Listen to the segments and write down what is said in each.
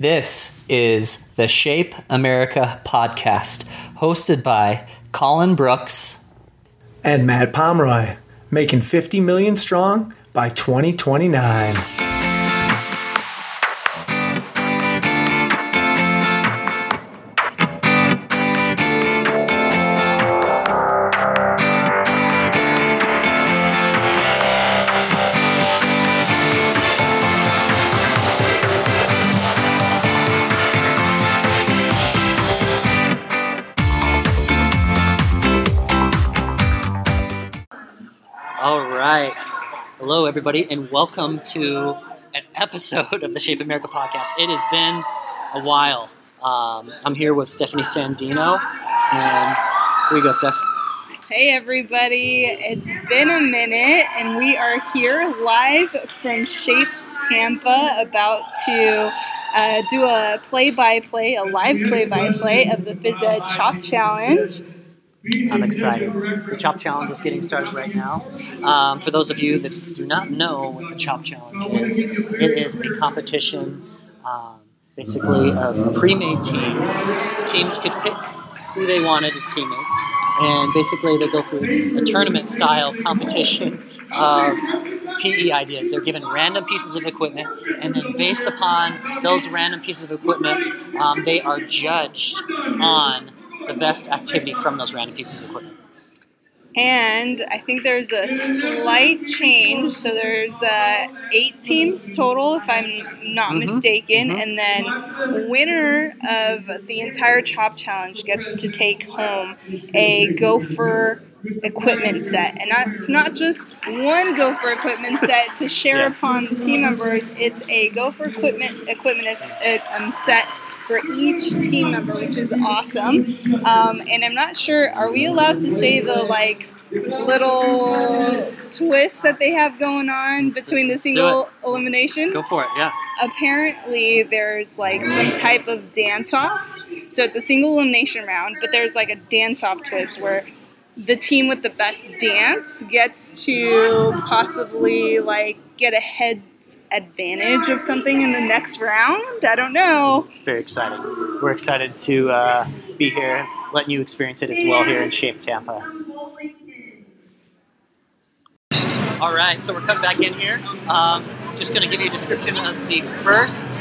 This is the Shape America podcast, hosted by Colin Brooks and Matt Pomeroy, making 50 million strong by 2029. Everybody, and welcome to an episode of the Shape America podcast. It has been a while. Um, I'm here with Stephanie Sandino, and here you go, Steph. Hey everybody, it's been a minute and we are here live from Shape Tampa about to uh, do a play by play, a live play by play of the Phys Ed Chop Challenge. I'm excited. The Chop Challenge is getting started right now. Um, for those of you that do not know what the Chop Challenge is, it is a competition um, basically of pre made teams. Teams could pick who they wanted as teammates, and basically they go through a tournament style competition of PE ideas. They're given random pieces of equipment, and then based upon those random pieces of equipment, um, they are judged on the best activity from those random pieces of equipment. And I think there's a slight change. So there's uh, eight teams total, if I'm not Mhm, mistaken. mhm. And then winner of the entire Chop Challenge gets to take home a Gopher equipment set. And not, it's not just one Gopher equipment set to share Yeah. upon the team members. It's a Gopher equipment equipment uh, um, set for each team member, which is awesome. Um, and I'm not sure, are we allowed to say the like little twist that they have going on between the single elimination? Go for it, yeah. Apparently, there's like some type of dance off. So it's a single elimination round, but there's like a dance off twist where the team with the best dance gets to possibly like get a head advantage of something in the next round. I don't know. It's very exciting. We're excited to uh, be here, letting you experience it as well here in Shape Tampa. All right, so we're coming back in here. Um, just going to give you a description of the first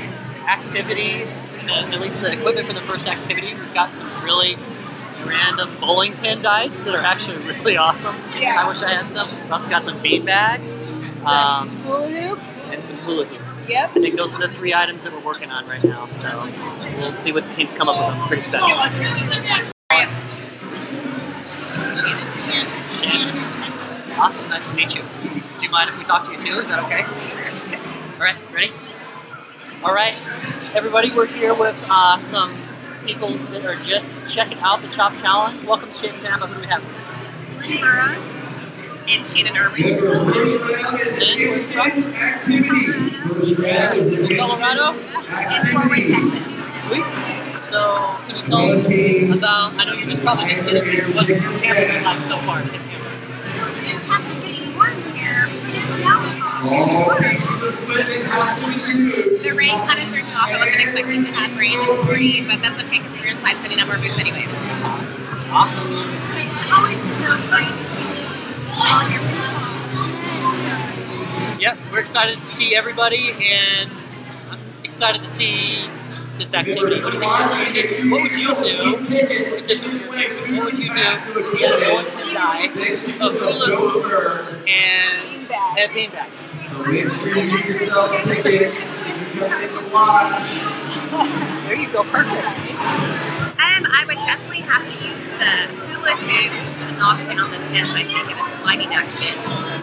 activity, uh, at least the equipment for the first activity. We've got some really random bowling pin dice that are actually really awesome. Yeah. I wish I had some. We've also got some bean bags. Um, hula hoops. and some hula hoops. Yep. I think those are the three items that we're working on right now. So we'll see what the teams come up with. I'm pretty excited. Shannon. Awesome. Nice to meet you. Do you mind if we talk to you too? Is that okay? All right. Ready? All right. Everybody, we're here with uh, some people that are just checking out the Chop Challenge. Welcome to Shape Tampa. Who do we have? Lynn Burrows and Shannon Irwin. And where's from? Colorado. And Fort Worth Texas. Sweet. So, can you tell us about? I know you just probably just did it. but What's Tampa been like so far? in Tampa? It's happening getting warm here. It's now. The rain kind of threw me off. I wasn't expecting to have rain in Florida, but that's okay because we're inside setting up our booth anyways. Awesome. Oh, it's so nice. Yep, we're excited to see everybody, and I'm excited to see this activity. What, do you think? what would you do if this was your thing? What would you do if you had a bowling pin die, a hula hoop, and a beanbag? So make sure you get yourselves tickets. If you come in to watch. There you go, perfect. Um, I would definitely have to use the hula hoop to knock down the pins, I think, in a sliding action.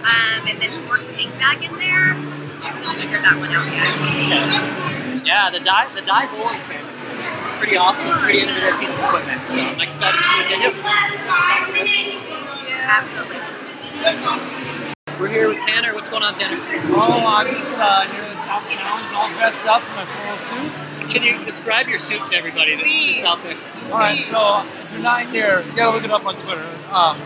Um, and then to work the big bag in there, I haven't figured that one out yet. Yeah, the die the die bowling pin is, is pretty awesome, pretty innovative piece of equipment. So I'm excited to see what they do. Absolutely. We're here with Tanner. What's going on, Tanner? Oh, I'm just uh, here at the Chop Challenge, all dressed up in my full suit. Can you describe your suit to everybody that's out there? All right, so if you're not here, you gotta look it up on Twitter. Um,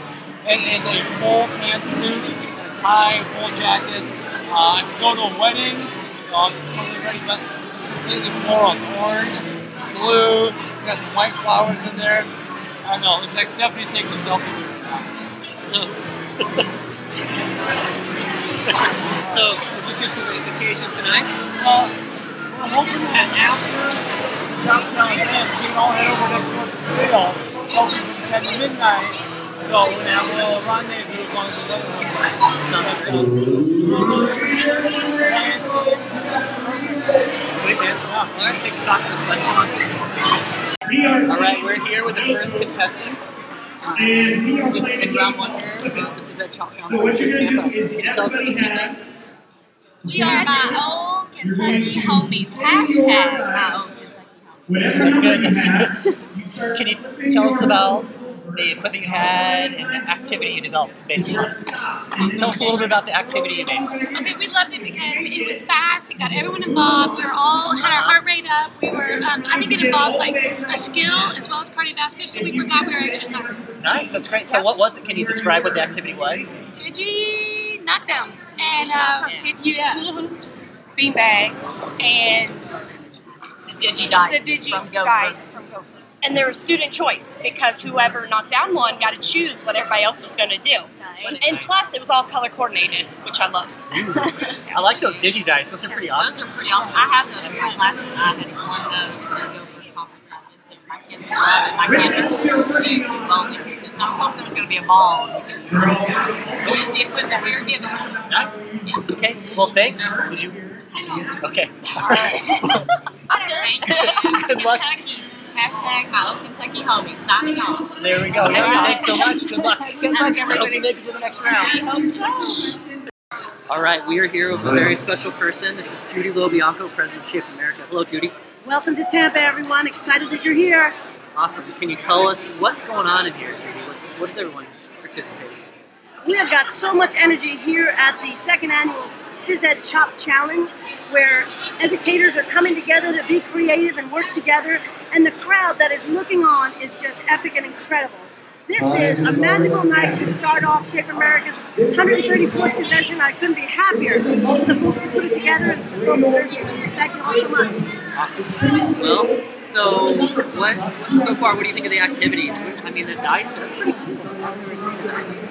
it is a full pants suit, a tie, full jacket. Uh, I'm going to a wedding. You know, I'm totally ready, but It's completely floral. It's orange, it's blue, it's got some white flowers in there. I don't know, it looks like Stephanie's taking a selfie with it now. So, So this is just for the occasion tonight. Uh, we're hoping that after Choptown ends, we can all head over next door to the sale, open from 10 to midnight. So we're going to have a little rendezvous as long as there's other ones. Sounds great. Sweet man. All right, thanks for talking to us, Bud. All right, we're here with the first contestants. Um, just in round one here, uh, the Phys Ed Chop So what you're gonna do is Can you tell us what your team name is? We are my own Kentucky homies. Hashtag my own Kentucky homies. That's good. That's good. Can you tell us about the equipment you had and the activity you developed, basically? Tell us a little bit about the activity you made. Okay, we loved it because it was fast. It got everyone involved. We were all had our heart rate up. We were. Um, I think it involves like a skill as well as cardiovascular. So we forgot we were exercising. Nice, that's great. So, what was it? Can you describe what the activity was? Digi knockdown, and uh, it used hula hoops, bean bags, and The digi dice the digi from Gopher. dice from Gopher. And there was student choice because whoever knocked down one got to choose what everybody else was going to do. And plus, it was all color coordinated, which I love. I like those digi dice. Those are pretty awesome. Those awesome. are pretty awesome. I have those from classes. I had one of those for the Gopher conference I've been to. My kids love it. My campus is really lonely because I was hoping there was going to be a ball. and we could use the equipment we were given. Nice. Okay. Well, thanks. Would you? Okay. Thank you. Good luck. Kentucky's hashtag my own Kentucky homies signing off. There we go. Hey, thanks so much. Good luck. Good luck, everybody. hope you make it to the next round. We hope so. All right, we are here with a very special person. This is Judy Lobianco, President of Shape America. Hello, Judy. Welcome to Tampa, everyone. Excited that you're here. Awesome. Can you tell us what's going on in here, Judy? What's, what is everyone participating in? We have got so much energy here at the second annual Phys Ed Chop Challenge, where educators are coming together to be creative and work together, and the crowd that is looking on is just epic and incredible. This is a magical night to start off Shape America's 134th convention. I couldn't be happier for the folks who put it together and for the folks that are here. Thank you all so much. Awesome. Well, so what? So far, what do you think of the activities? I mean, the dice. That's pretty cool. I've never seen that.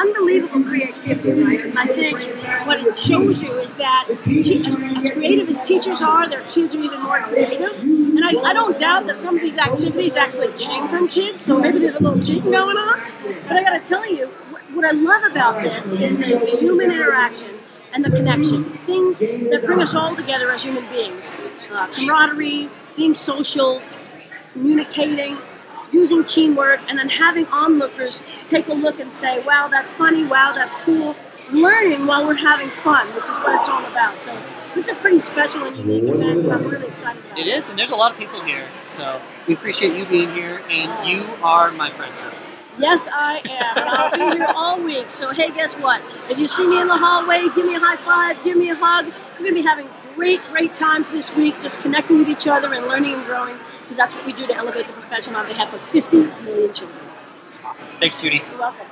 Unbelievable creativity, right? And I think what it shows you is that te- as, as creative as teachers are, their kids are even more creative. And I, I don't doubt that some of these activities actually came from kids, so maybe there's a little cheating going on. But I got to tell you, what, I love about this is the, the human interaction and the connection, things that bring us all together as human beings. Uh, camaraderie, being social, communicating, using teamwork, and then having onlookers take a look and say, wow, that's funny, wow, that's cool. Learning while we're having fun, which is what it's all about. So this is a pretty special and unique event, and I'm really excited about It is, and there's a lot of people here, so we appreciate you being here, and you are my president. Yes, I am. I'll be here all week. So, hey, guess what? If you see me in the hallway, give me a high five, give me a hug. We're going to be having great, great times this week just connecting with each other and learning and growing because that's what we do to elevate the profession on behalf of 50 million children. Awesome. Thanks, Judy. You're welcome.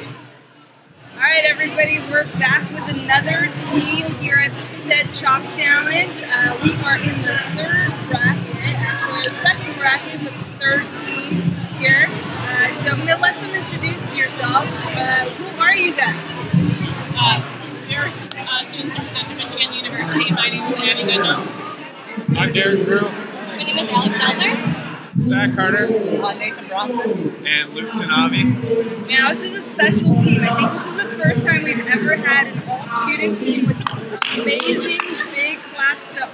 All right, everybody, we're back with another team here at the Phys Ed Chop Challenge. Uh, we are in the third bracket, actually the second bracket with the third team here. Uh, so I'm going to let them introduce yourselves. Uh, who are you guys? Uh, we're uh, students from Central Michigan University. My name is Annie Goodnow. I'm Derek Grew. My name is Alex Selzer. Zach Carter. Uh, Nathan Bronson. And Luke Sinavi. Now, this is a special team. I think this is the first time we've ever had an all-student team, which is amazing.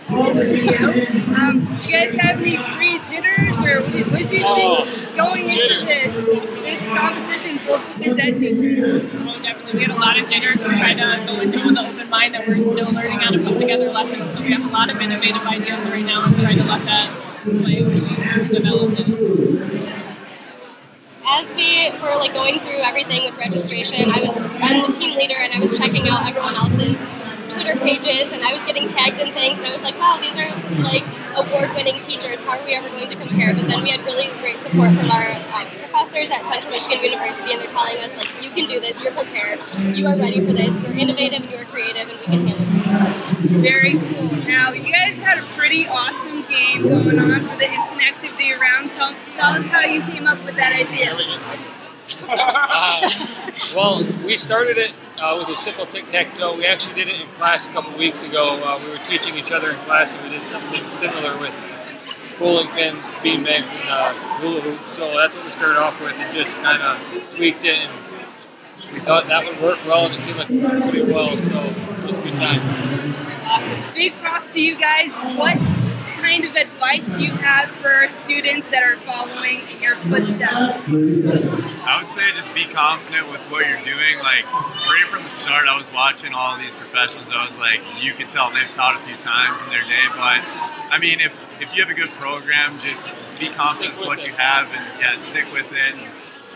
Big claps to all of you. Um, do you guys have any pre-jitters, or what did, what did you Oh, think going into this this competition full of phys ed teachers? Oh, definitely. We had a lot of jitters. We tried to go into it with an open mind that we're still learning how to put together lessons. So we have a lot of innovative ideas right now and trying to let that play when we developed it. as we were like going through everything with registration, I was I'm the team leader and I was checking out everyone else's Twitter pages, and I was getting tagged in things, and I was like, wow, these are like award-winning teachers. How are we ever going to compare? But then we had really great support from our um, professors at Central Michigan University, and they're telling us like, you can do this. You're prepared. You are ready for this. You're innovative. You are creative, and we can handle this. Very cool. Now, you guys had a pretty awesome game going on for the instant activity around. Tell, tell us how you came up with that idea. Uh, well, we started it uh, with a simple tic tac toe. We actually did it in class a couple weeks ago. Uh, we were teaching each other in class, and we did something similar with bowling pins, bean bags, and uh, hula hoops. So that's what we started off with, and just kind of tweaked it. And we thought that would work well, and it seemed like it worked pretty well. So it was a good time. Awesome. Big props to you guys. What kind of advice do you have for students that are following in your footsteps? I would say just be confident with what you're doing. Like right from the start, I was watching all these professionals. I was like, you can tell they've taught a few times in their day. But I mean, if if you have a good program, just be confident with what you have and yeah, stick with it.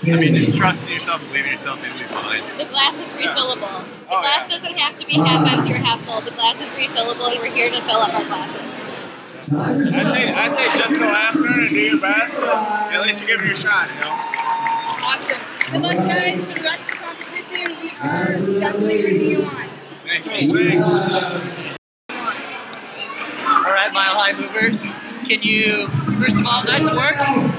I mean, just trust in yourself, believe in yourself, it'll be fine. The glass is refillable. The oh, glass doesn't have to be half empty or half full. The glass is refillable, and we're here to fill up our glasses. I say, I say, just go after it and do your best. And at least you give it your shot, you know. Awesome. Good luck, guys, for the rest of the competition. We are definitely rooting you on. Thank you. Thanks. All right, Mile High Movers. Can you, first of all, nice work.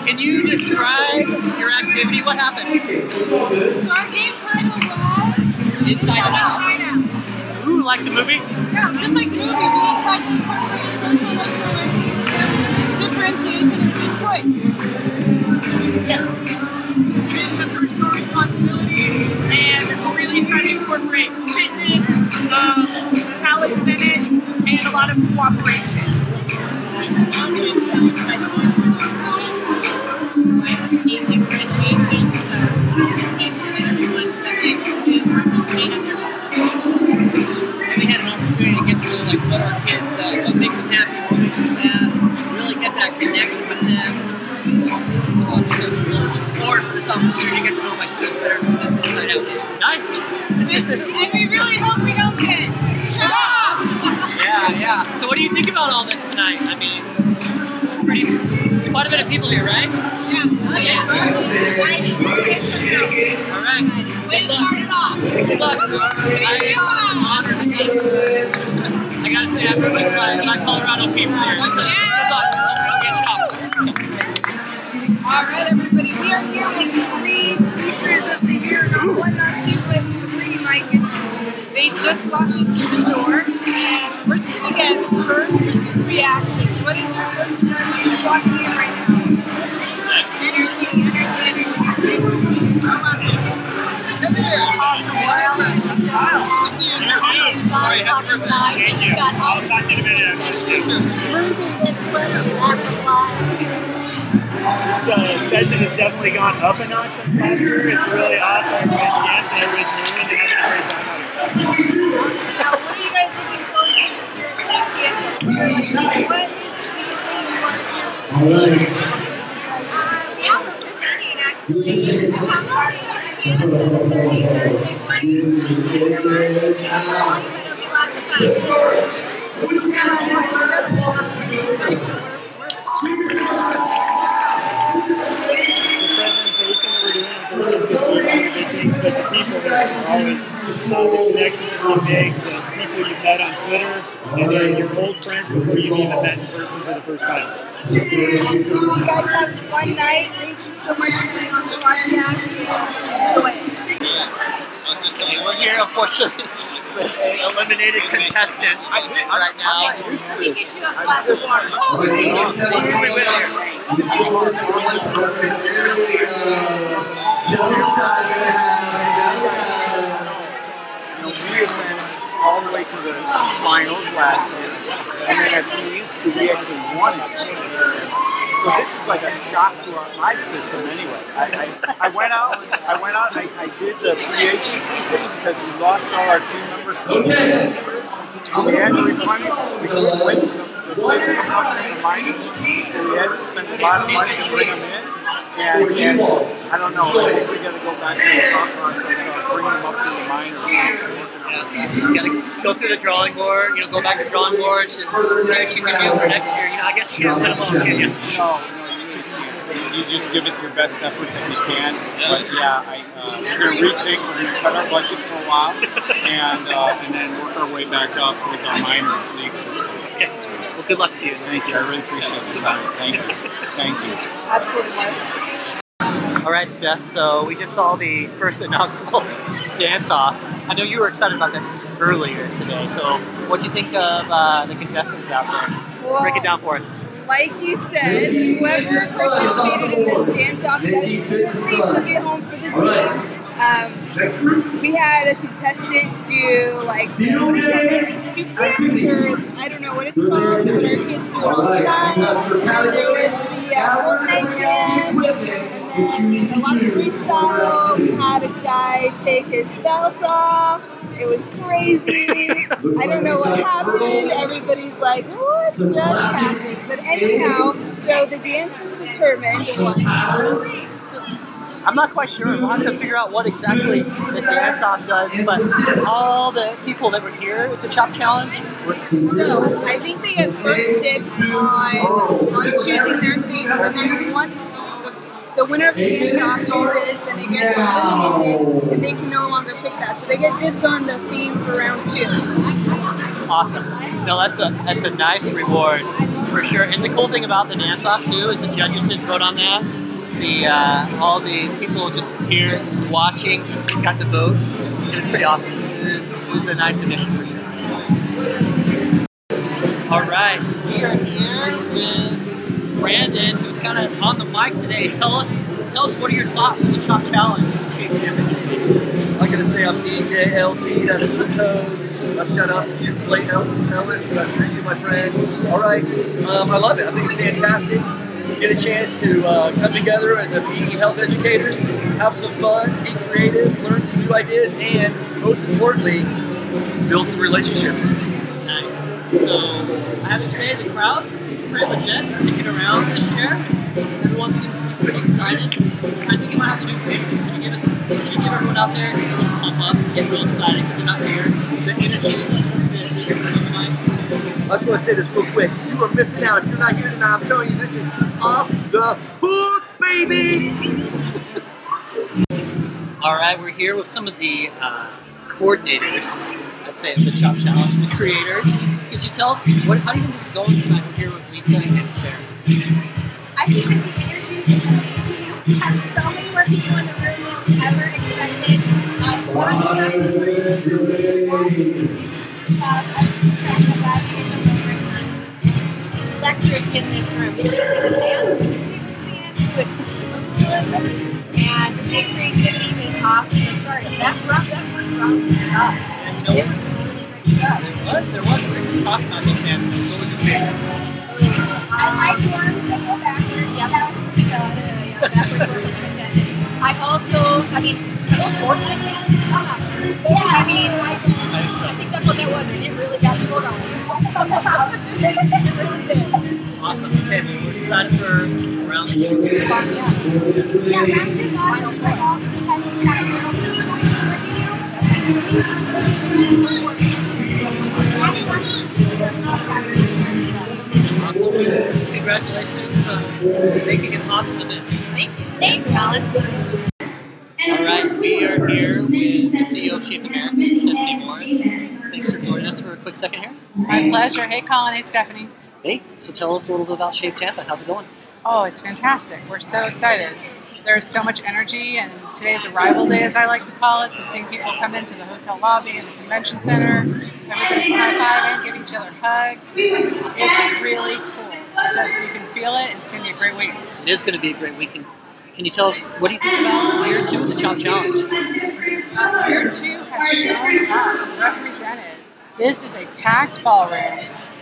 Can you describe your activity? What happened? Our game title was Inside Out. Like the movie? Yeah, just like the movie, we tried to incorporate social differentiation, and Detroit. Yeah. We took personal responsibility and really try to incorporate fitness, um, calisthenics, and a lot of cooperation. For this to get to know my students better through this inside out. Nice. And we really hope we don't get off. Yeah, yeah. So what do you think about all this tonight? I mean, it's pretty, it's quite a bit of people here, right? Yeah. Oh, yeah. All right. Way to start it off. Good luck. I am honored to be. I gotta say, I'm rooting for my, my Colorado peeps here. So good luck. Don't get chopped. All right. We are three teachers of the year. Not one, not two, but three. They just walked through the door, and we're gonna get first reactions. What is your first impression walking in right now? Energy, energy, energy. I love it. Awesome. Wild. Wild. Thank you. I'll talk to you in a minute. Smoothing and sweating This uh, session has definitely gone up a notch since last year. It's really awesome. Fantastic. Everybody's moving and having a great time. Now, what are you guys looking forward to with your champion? Like, what is the thing you want to do? Uh, we have the people that are always, the connections are so big, the people you've met on Twitter, and then your old friends before you even met in person for the first time. You guys have a fun night. Thank you so much for being on the podcast. And enjoy it. We're here, unfortunately, with an eliminated contestant right now. All the way to the finals last year. And then at Queens, because we actually won it. So this is like a shock to our, my system anyway. I, I, I went out, I went out and I, I did the free agency thing because we lost all our team members. Okay. So we had to replenish, we couldn't win them. The fucking the minors. So we had to spend a lot of money to bring them in. And, and I don't know, I think we gotta go back to the thought process of bringing them up to the minors Yeah, you gotta go through the drawing board. You know, go back to the drawing board. Just see what you can do for next year. You know, I guess you can't pin them all? No, no, you, you just give it your best efforts that you can. But yeah, I, uh, we're going to rethink. We're going to cut our budget for a while, and uh, and then work our way back up with our minor league system. Well, good luck to you. Thank you. I really appreciate it. Thank you. Thank you. Absolutely. All right, Steph. So we just saw the first inaugural dance off. I know you were excited about that earlier today. So what do you think of uh, the contestants out there? Well- Break it down for us. Like you said, whoever participated in this dance off definitely took it home for the team. Um, we had a contestant do like what is it, stoop dance or I don't know what it's called, but our kids do it all the time. And there was the uh, Fortnite dance, and then a lot of freestyle. We had a guy take his belt off. It was crazy. I don't know what happened. Everybody's like, what just happened? But anyhow, so the dance is determined. So I'm not quite sure. We'll have to figure out what exactly the dance off does. But all the people that were here at the Chop Challenge So I think they get first dibs on, on choosing their theme, and then once the, the winner of the dance off chooses, then it gets eliminated, and they can no longer pick that. So they get dibs on their theme for round two. awesome. No, that's a that's a nice reward for sure. And the cool thing about the dance off too is the judges didn't vote on that. The uh, all the people just here watching got the vote. It was pretty awesome. It was, it was a nice addition for sure. All right, we are here with Brandon, who's kind of on the mic today. Tell us, tell us, what are your thoughts on the Chop Challenge? I'm gonna say I'm DJ LT, that is the toes. Uh, shut up, you play Elvis. Ellis. That's for you, my friend. All right, um, I love it. I think it's fantastic. Get a chance to uh, come together as a PE health educators, have some fun, be creative, learn some new ideas, and most importantly, build some relationships. Nice. So I have to say the crowd is pretty legit, sticking around this year. Everyone seems to be pretty excited. I think you might have to do favors. Can you give us, you give everyone out there just a little pump up, get real excited because they're not here. The energy I just want to say this real quick. You are missing out. If you're not here tonight, I'm telling you, this is off the hook, baby. All right, we're here with some of the uh, coordinators, I'd say, of the Chop Challenge, the creators. Could you tell us what, how do you think this is going tonight? We're here with Lisa and Sarah. I think that the energy is amazing. We have so many more people in the room than we ever expected. Um, watching us in the first it's a really great time. It's electric in this room. You can see the dance that we've been it's smooth, and the creativity is off the charts. That rough, that first round was tough. It was some really great stuff. There was, there was. We were just talking about these dances. What was your favorite? I like worms that go backwards. Yeah, that was pretty good. Yeah, backward worms was fantastic. I also, I mean, those Fortnite dances, I'm not sure. Yeah, I mean, I, I think that's what that was, and it really got people going. It really did. Awesome. Okay, well, we're excited for round two. Yeah, round two is awesome. All the contestants got a little bit of choice in what they do, and the team gets to choose really important. Anyone can choose their own competition. Awesome. Congratulations on making an awesome event. Thank you. Thanks, Colin. All right, we are here with the CEO of Shape America, Stephanie Morris. Thanks for joining us for a quick second here. My pleasure. Hey, Colin. Hey, Stephanie. Hey, so tell us a little bit about Shape Tampa. How's it going? Oh, it's fantastic. We're so excited. There's so much energy, and today's arrival day, as I like to call it. So seeing people come into the hotel lobby and the convention center, everybody's high fiving, giving each other hugs. It's really cool. It's just you can feel it. It's going to be a great week. It is going to be a great weekend. Can you tell us what do you think about year two of the Chop Challenge? Uh, year two shown up and represented. This is a packed ballroom.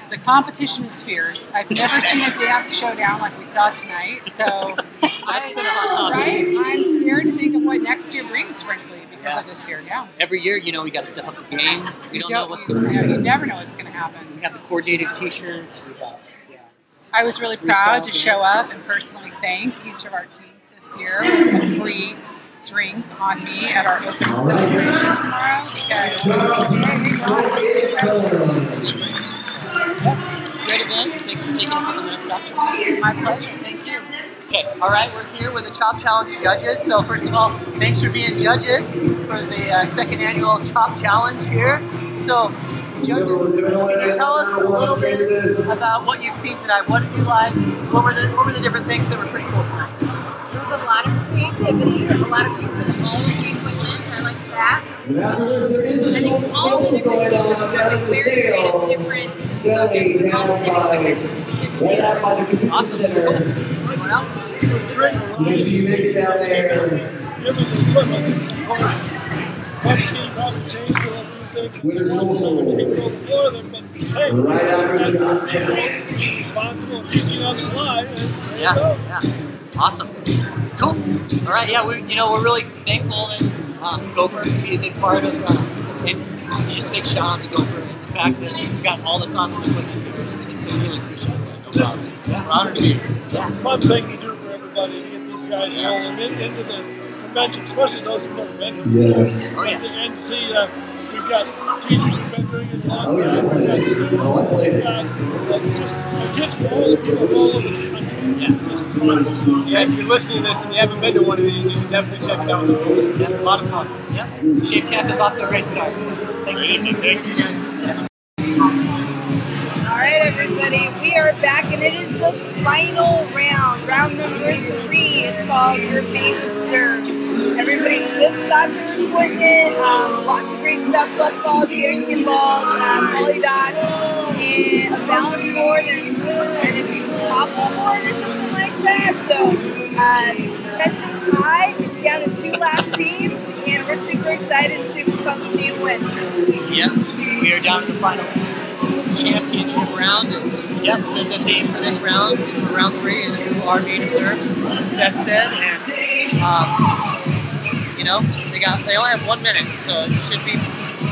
The competition is fierce. I've never seen a dance showdown like we saw tonight. So That's been a hot topic. right? I'm scared to think of what next year brings, frankly, because of this year. Yeah. Every year, you know, we got to step up the game. We You don't know don't- what's going to happen. you never know what's going to happen. We have the coordinated T-shirts. We have I was really Freestyle proud to show up and personally thank each of our teams this year with a free drink on me at our opening celebration tomorrow because It's a great event. Thanks for taking a couple minutes to talk to us. my pleasure. Thank you. Okay, all right, we're here with the Chop Challenge judges. So, first of all, thanks for being judges for the uh, second annual Chop Challenge here. So, judges, can you tell us a little bit about what you've seen tonight? What did you like? What were the What were the different things that were pretty cool tonight? There was a lot of creativity, a lot of use of all of the equipment. I like that. I think all the different teams were like very creative, different subjects with all the different equipment. Awesome. Cool. Anyone else? Make sure you make it down there. With social. Right after the Chop Responsible for teaching others live. Yeah, yeah. Awesome. Cool. All right. Yeah, we you know we're really thankful that um, Gopher can be a big part of. Uh, and just a big shout out to Gopher and the fact that we've got all this awesome equipment here. It's so really appreciate it. No problem. Yeah, we're honored to be here. Yeah. It's a fun thing to do for everybody to get these guys rolling in, into the convention, especially those who've never been here. Yeah. Oh, yeah. And to, and to see uh, we've got teachers who've been doing it a long yeah, time. I We've got played. students. I played. We've got uh, just kids from all over, from all over the country. Yeah. It's fun. Yeah, if you're listening to this and you haven't been to one of these, you should definitely check it out. It's a lot of fun. Yeah. Shape Tampa is off to a great start. So thanks. Thank you guys. All right, everybody, we are back, and it is the final round, round number three. It's called You're Being Observed. Everybody just got their equipment, um, lots of great stuff, balls, gator skin balls, um, dots, and a balance board, and, a top board or something like that. So, uh, tension's high, it's down to two last teams, and we're super excited to come see to win. Yes, we are down to the final championship round. And yep, the, the theme for this round, round three, is you are being observed. Steph said, and um, you know they got they only have one minute, so it should be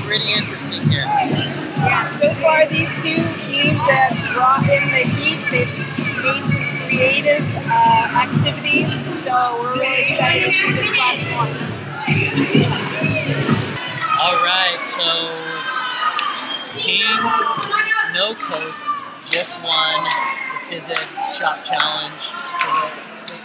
pretty interesting here. Yeah, so far these two teams have brought in the heat. They've made some creative uh, activities, so we're really excited to see this last one. All right, so Team No Coast just won the Phys Ed Chop Challenge.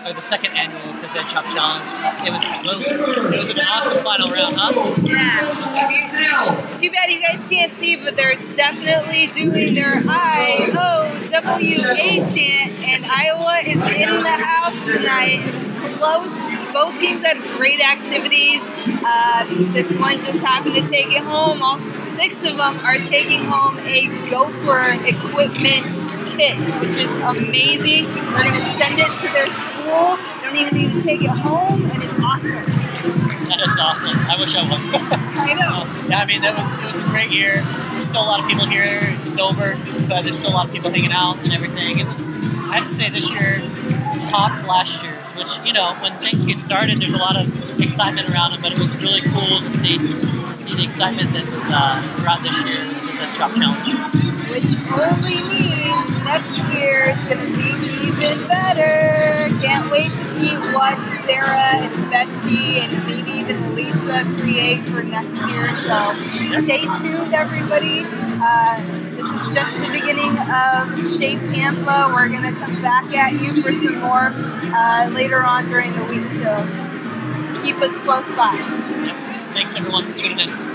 Or the second annual Phys Ed Chop Challenge. It was close. It was an awesome final round, huh? Yeah. It's too bad you guys can't see, but they're definitely doing their I O W A chant, and Iowa is in the house tonight. It was close. Both teams had great activities. Uh, this one just happened to take it home. All six of them are taking home a Gopher equipment kit, which is amazing. They're going to send it to their school. They don't even need to take it home, and it's awesome. That is awesome. I wish I won. I know. yeah, I mean, that was it was a great year. There's still a lot of people here. It's over, but there's still a lot of people hanging out and everything. It was, I have to say, this year topped last year's. Which you know, when things get started, there's a lot of excitement around it. But it was really cool to see see the excitement that was uh, throughout this year. It was a Chop Challenge. which only means next year is going to be even better. Can't wait to see what Sarah and Betsy and maybe even Lisa create for next year. So stay tuned, everybody. Uh, this is just the beginning of Shape Tampa. We're going to come back at you for some more uh, later on during the week. So keep us close by. Thanks everyone for tuning in.